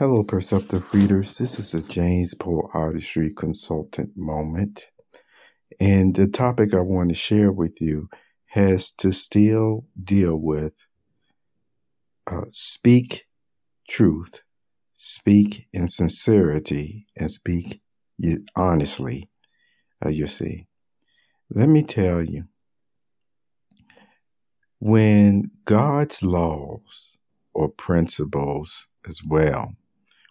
Hello, perceptive readers. This is a James Poe Artistry Consultant moment. And the topic I want to share with you has to still deal with uh, speak truth, speak in sincerity, and speak honestly. Uh, you see, let me tell you, when God's laws or principles as well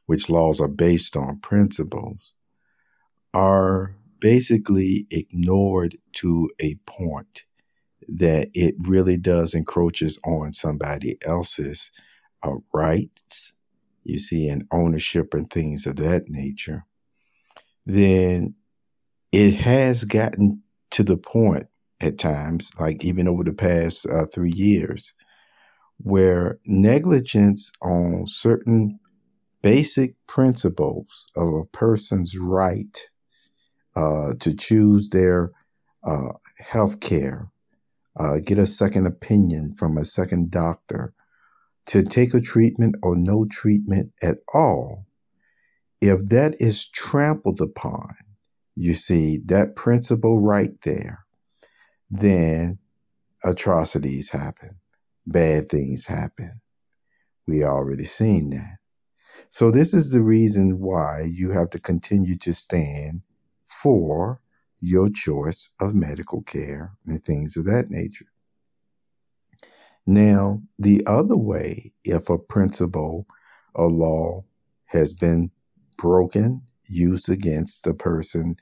which laws are based on principles, are basically ignored to a point that it really does encroaches on somebody else's uh, rights, you see, and ownership and things of that nature, then it has gotten to the point at times, like even over the past uh, three years, where negligence on certain basic principles of a person's right uh, to choose their uh, health care, uh, get a second opinion from a second doctor, to take a treatment or no treatment at all, if that is trampled upon, you see, that principle right there, then atrocities happen, bad things happen. We already seen that. So, this is the reason why you have to continue to stand for your choice of medical care and things of that nature. Now, the other way, if a principle or law has been broken, used against a person,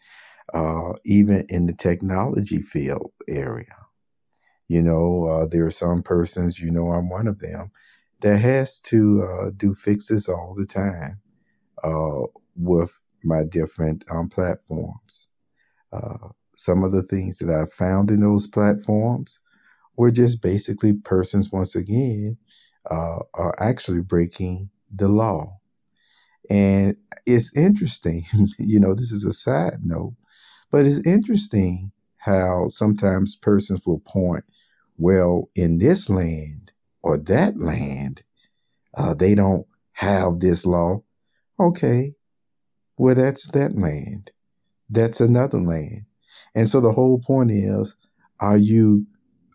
uh, even in the technology field area, you know, uh, there are some persons, you know, I'm one of them, that has to uh, do fixes all the time uh, with my different um, platforms. Uh, some of the things that I found in those platforms were just basically persons, once again, uh, are actually breaking the law. And it's interesting, you know, this is a side note, but it's interesting how sometimes persons will point, well, in this land, or that land, uh, they don't have this law. Okay, well, that's that land. That's another land. And so the whole point is are you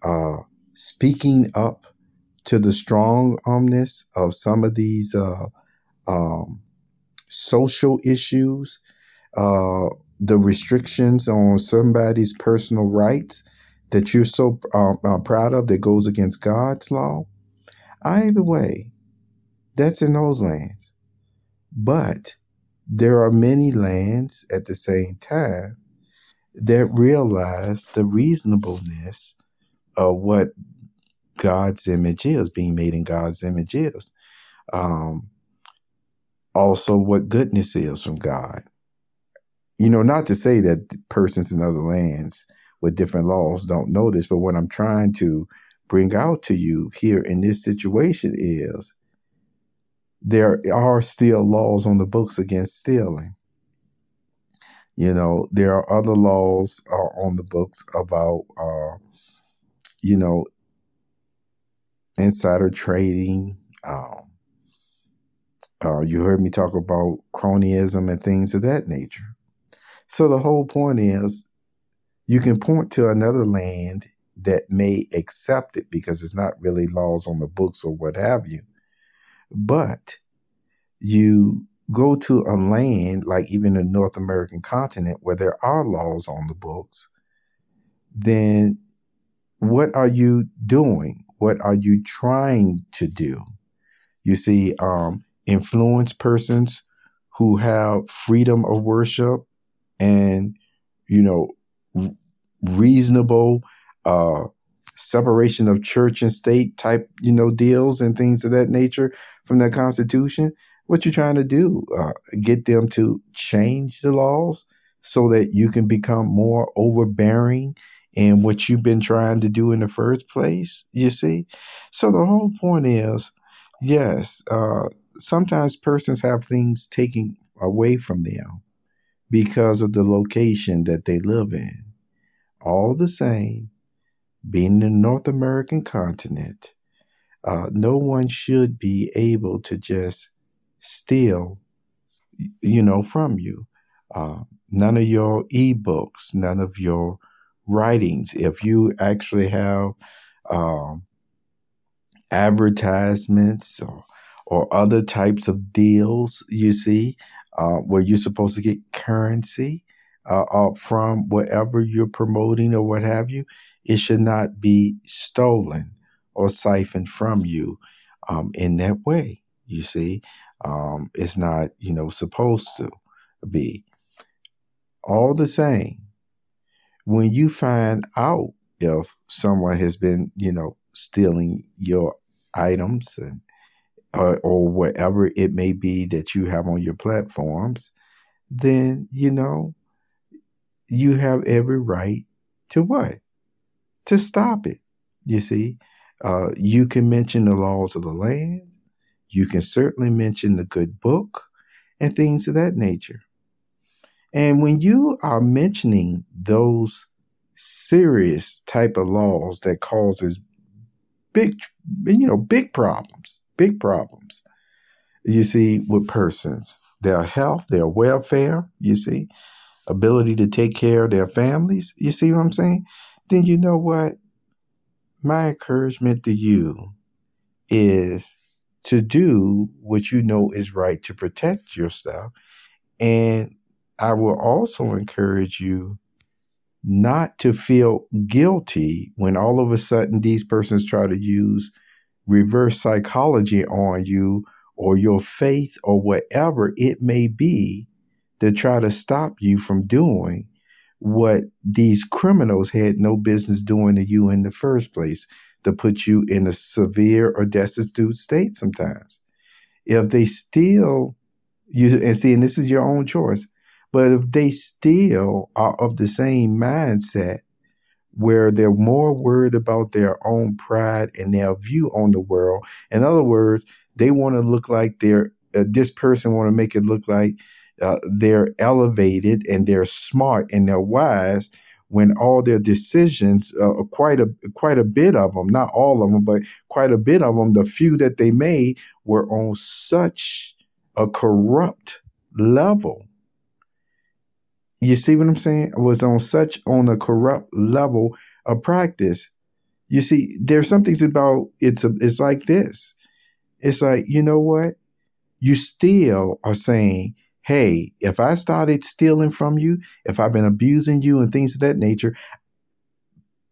uh, speaking up to the strongness of some of these uh, um, social issues, uh, the restrictions on somebody's personal rights that you're so uh, proud of that goes against God's law? Either way, that's in those lands. But there are many lands at the same time that realize the reasonableness of what God's image is, being made in God's image is. Um, also, what goodness is from God. You know, not to say that persons in other lands with different laws don't know this, but what I'm trying to bring out to you here in this situation is there are still laws on the books against stealing. You know, there are other laws uh, on the books about, uh, you know, insider trading. Um, uh, you heard me talk about cronyism and things of that nature. So the whole point is you can point to another land that may accept it because it's not really laws on the books or what have you. But you go to a land like even the North American continent where there are laws on the books, then what are you doing? What are you trying to do? You see, um, influence persons who have freedom of worship and, you know, reasonable uh, separation of church and state type, you know, deals and things of that nature from the Constitution. What you're trying to do, uh, get them to change the laws so that you can become more overbearing in what you've been trying to do in the first place. You see, so the whole point is, yes, uh, sometimes persons have things taken away from them because of the location that they live in. All the same, being the North American continent, uh, no one should be able to just steal, you know, from you. Uh, none of your ebooks, none of your writings. If you actually have um, advertisements or, or other types of deals, you see, uh, where you're supposed to get currency uh, uh, from whatever you're promoting or what have you, it should not be stolen or siphoned from you um, in that way. You see, um, it's not, you know, supposed to be. All the same, when you find out if someone has been, you know, stealing your items and or, or whatever it may be that you have on your platforms, then you know you have every right to what to stop it. You see, uh, you can mention the laws of the land. You can certainly mention the good book and things of that nature. And when you are mentioning those serious type of laws that causes big, you know, big problems, big problems, you see, with persons, their health, their welfare, you see, ability to take care of their families, you see what I'm saying? Then you know what? My encouragement to you is to do what you know is right to protect yourself. And I will also encourage you not to feel guilty when all of a sudden these persons try to use reverse psychology on you or your faith or whatever it may be to try to stop you from doing what these criminals had no business doing to you in the first place to put you in a severe or destitute state sometimes. If they still you and see, and this is your own choice, but if they still are of the same mindset where they're more worried about their own pride and their view on the world, in other words, they want to look like they're uh, this person want to make it look like uh, they're elevated and they're smart and they're wise when all their decisions, uh, quite a quite a bit of them, not all of them, but quite a bit of them, the few that they made were on such a corrupt level you see what I'm saying? Was on such on a corrupt level of practice. You see, there's some things about it's a, it's like this. It's like, you know what? You still are saying, hey, if I started stealing from you, if I've been abusing you and things of that nature,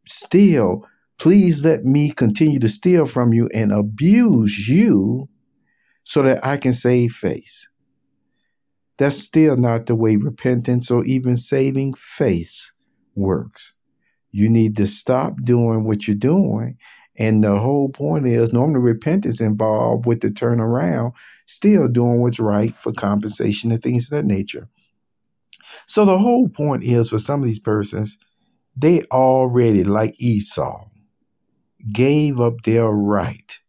still, please let me continue to steal from you and abuse you so that I can save face. That's still not the way repentance or even saving face works. You need to stop doing what you're doing. And the whole point is normally repentance involved with the turnaround, still doing what's right for compensation and things of that nature. So the whole point is for some of these persons, they already, like Esau, gave up their right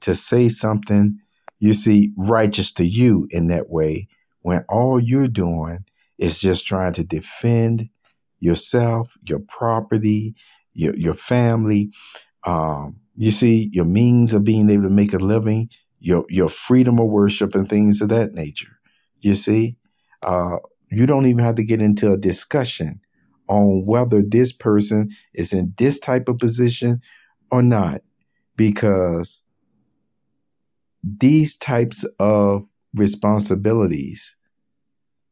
to say something, you see, righteous to you in that way when all you're doing is just trying to defend yourself, your property, your, your family. Um, you see, your means of being able to make a living, your, your freedom of worship, and things of that nature. You see, uh, you don't even have to get into a discussion on whether this person is in this type of position or not, because these types of responsibilities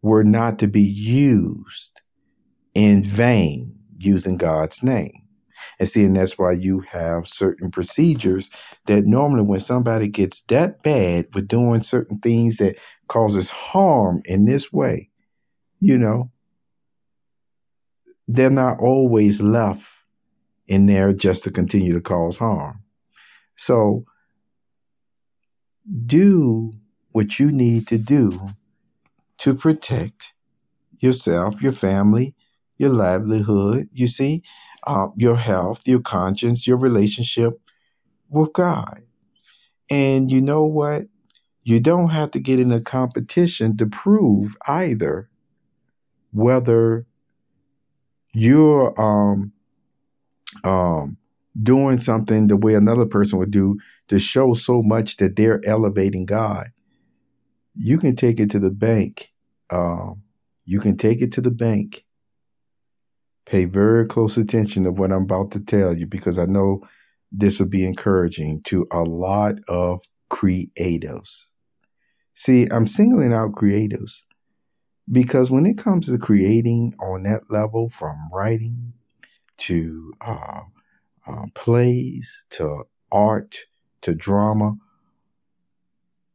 were not to be used in vain using God's name. And see, and that's why you have certain procedures that normally when somebody gets that bad with doing certain things that causes harm in this way, you know, they're not always left in there just to continue to cause harm. So do what you need to do to protect yourself, your family, your livelihood, you see, uh, your health, your conscience, your relationship with God. And you know what? You don't have to get in a competition to prove either whether you're um, um, doing something the way another person would do to show so much that they're elevating God you can take it to the bank. Um, you can take it to the bank. Pay very close attention to what I'm about to tell you because I know this will be encouraging to a lot of creatives. See, I'm singling out creatives because when it comes to creating on that level, from writing to uh, uh, plays to art to drama,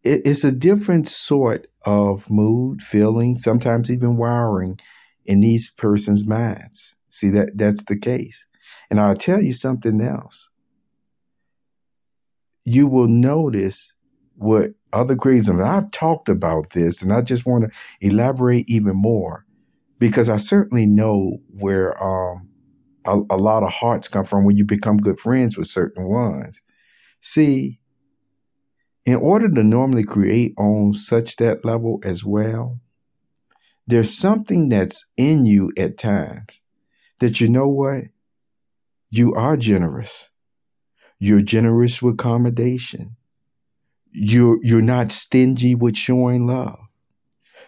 it, it's a different sort of mood, feeling, sometimes even wiring in these persons' minds. See that that's the case. And I'll tell you something else. You will notice what other creeds, and I've talked about this, and I just want to elaborate even more because I certainly know where um, a, a lot of hearts come from when you become good friends with certain ones. See, in order to normally create on such that level as well, there's something that's in you at times that you know what? You are generous. You're generous with accommodation. You're, you're not stingy with showing love.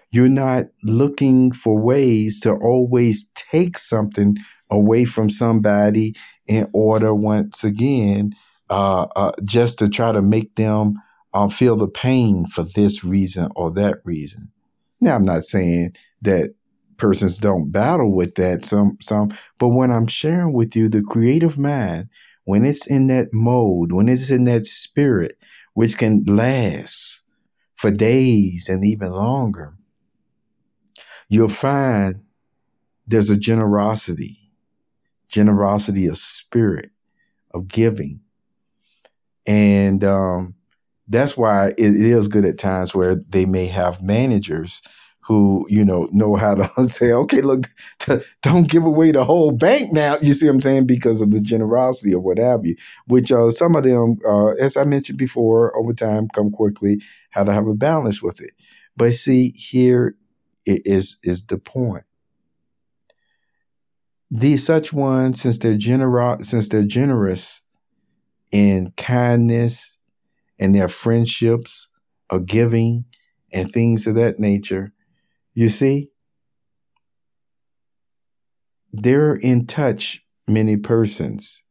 You're not looking for ways to always take something away from somebody in order, once again, uh, uh, just to try to make them uh, feel the pain for this reason or that reason. Now, I'm not saying that persons don't battle with that some some but when i'm sharing with you the creative mind when it's in that mode when it's in that spirit which can last for days and even longer you'll find there's a generosity generosity of spirit of giving. And um, that's why it is good at times where they may have managers who you know know how to say, okay, look, t- don't give away the whole bank now. You see what I'm saying? Because of the generosity or what have you. Which uh, some of them, uh, as I mentioned before, over time come quickly. How to have a balance with it. But see, here is is the point. These such ones, since they're generous, since they're generous in kindness and their friendships, or giving, and things of that nature you see, they're in touch, many persons.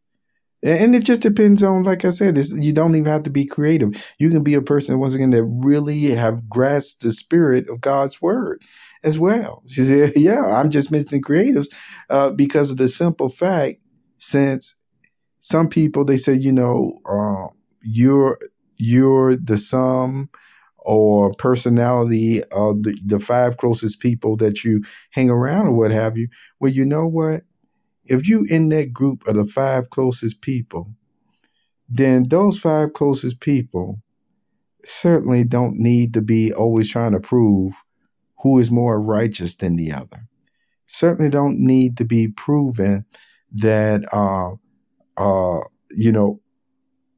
And it just depends on, like I said, you don't even have to be creative. You can be a person, once again, that really have grasped the spirit of God's word as well. She said, yeah, I'm just mentioning creatives uh, because of the simple fact, since some people, they say, you know, uh, you're, you're the sum or personality of the, the five closest people that you hang around or what have you, well, you know what? If you in that group of the five closest people, then those five closest people certainly don't need to be always trying to prove who is more righteous than the other. Certainly don't need to be proven that uh uh you know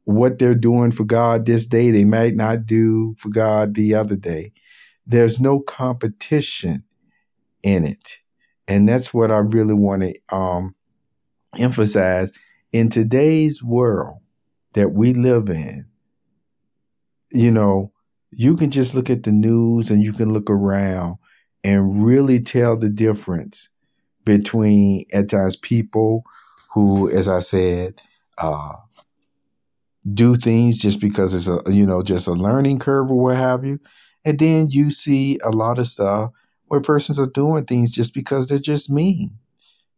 what they're doing for God this day, they might not do for God the other day. There's no competition in it. And that's what I really want to um, emphasize. In today's world that we live in, you know, you can just look at the news and you can look around and really tell the difference between, at times, people who, as I said, uh, do things just because it's a you know just a learning curve or what have you. And then you see a lot of stuff where persons are doing things just because they're just mean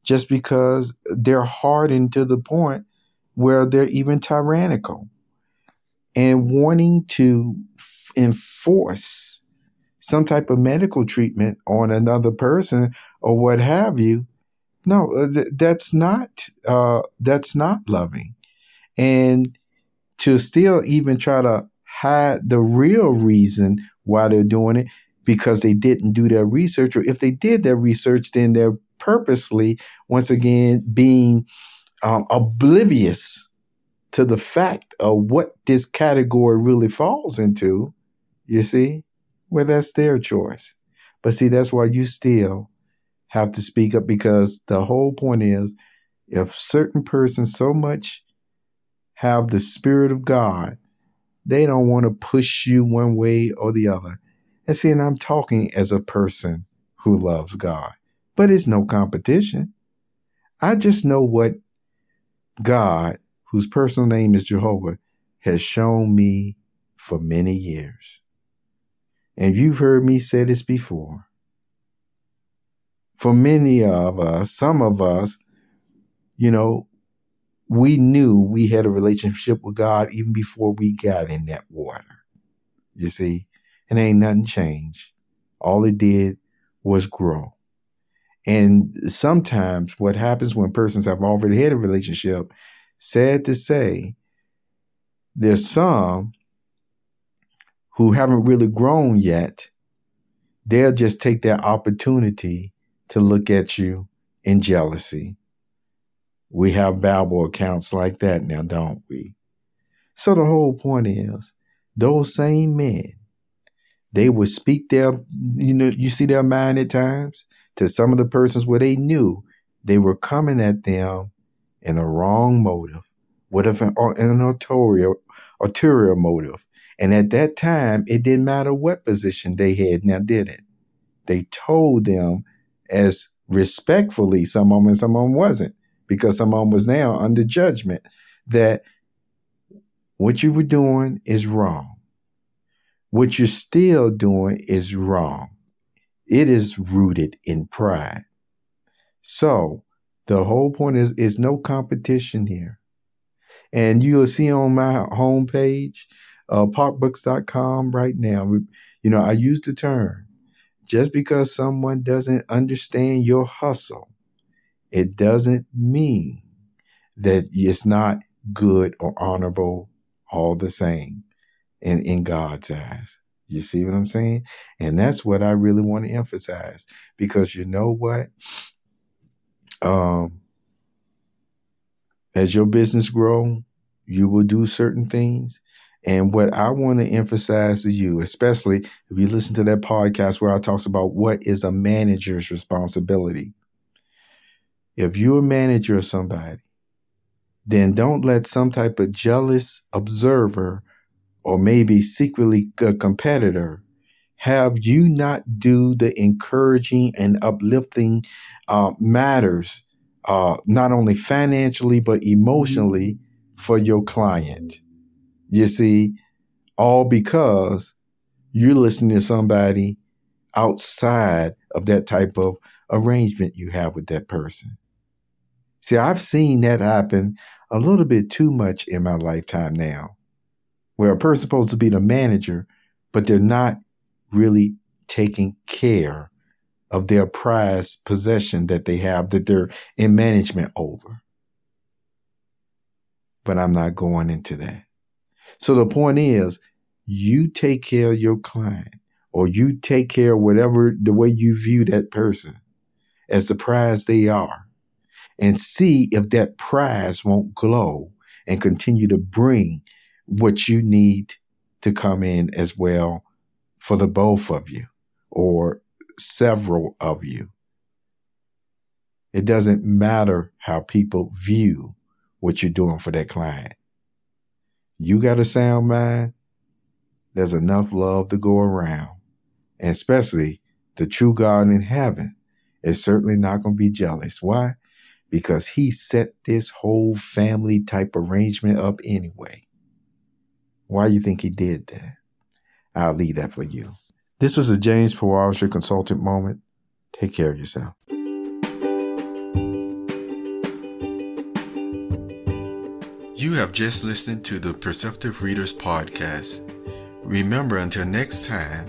just because they're hardened to the point where they're even tyrannical. And wanting to f- enforce some type of medical treatment on another person or what have you no uh, th- that's not uh, that's not loving. And to still even try to hide the real reason why they're doing it because they didn't do their research or if they did their research then they're purposely once again being um, oblivious to the fact of what this category really falls into you see? Well that's their choice. But see that's why you still have to speak up because the whole point is if certain persons so much have the Spirit of God, they don't want to push you one way or the other. And see, and I'm talking as a person who loves God, but it's no competition. I just know what God, whose personal name is Jehovah, has shown me for many years. And you've heard me say this before. For many of us, some of us, you know, we knew we had a relationship with God even before we got in that water. You see, and ain't nothing changed. All it did was grow. And sometimes what happens when persons have already had a relationship, sad to say, there's some who haven't really grown yet. They'll just take that opportunity to look at you in jealousy. We have Bible accounts like that now, don't we? So the whole point is those same men, they would speak their, you know, you see their mind at times to some of the persons where they knew they were coming at them in a wrong motive, with an, an ulterior, ulterior motive. And at that time, it didn't matter what position they had. Now, did it? They told them as respectfully, some of them and some of them wasn't, because someone was now under judgment that what you were doing is wrong. What you're still doing is wrong. It is rooted in pride. So the whole point is is no competition here. And you'll see on my homepage, uh, popbooks.com right now, you know, I use the term just because someone doesn't understand your hustle, it doesn't mean that it's not good or honorable all the same in, in God's eyes. You see what I'm saying? And that's what I really want to emphasize because you know what? Um, as your business grow, you will do certain things. And what I want to emphasize to you, especially if you listen to that podcast where I talks about what is a manager's responsibility. If you're a manager of somebody, then don't let some type of jealous observer or maybe secretly a competitor have you not do the encouraging and uplifting uh, matters uh, not only financially but emotionally for your client. You see all because you're listening to somebody outside of that type of arrangement you have with that person see i've seen that happen a little bit too much in my lifetime now where a person's supposed to be the manager, but they're not really taking care of their prized possession that they have that they're in management over. But I'm not going into that. So the point is, you take care of your client or you take care of whatever the way you view that person as the prize they are and see if that prize won't glow and continue to bring what you need to come in as well for the both of you or several of you. It doesn't matter how people view what you're doing for that client. You got a sound mind, there's enough love to go around. And especially the true God in heaven is certainly not going to be jealous. Why? Because he set this whole family type arrangement up anyway. Why do you think he did that? I'll leave that for you. This was a James Poe Artistry consultant moment. Take care of yourself. You have just listened to the Perceptive Readers Podcast. Remember, until next time,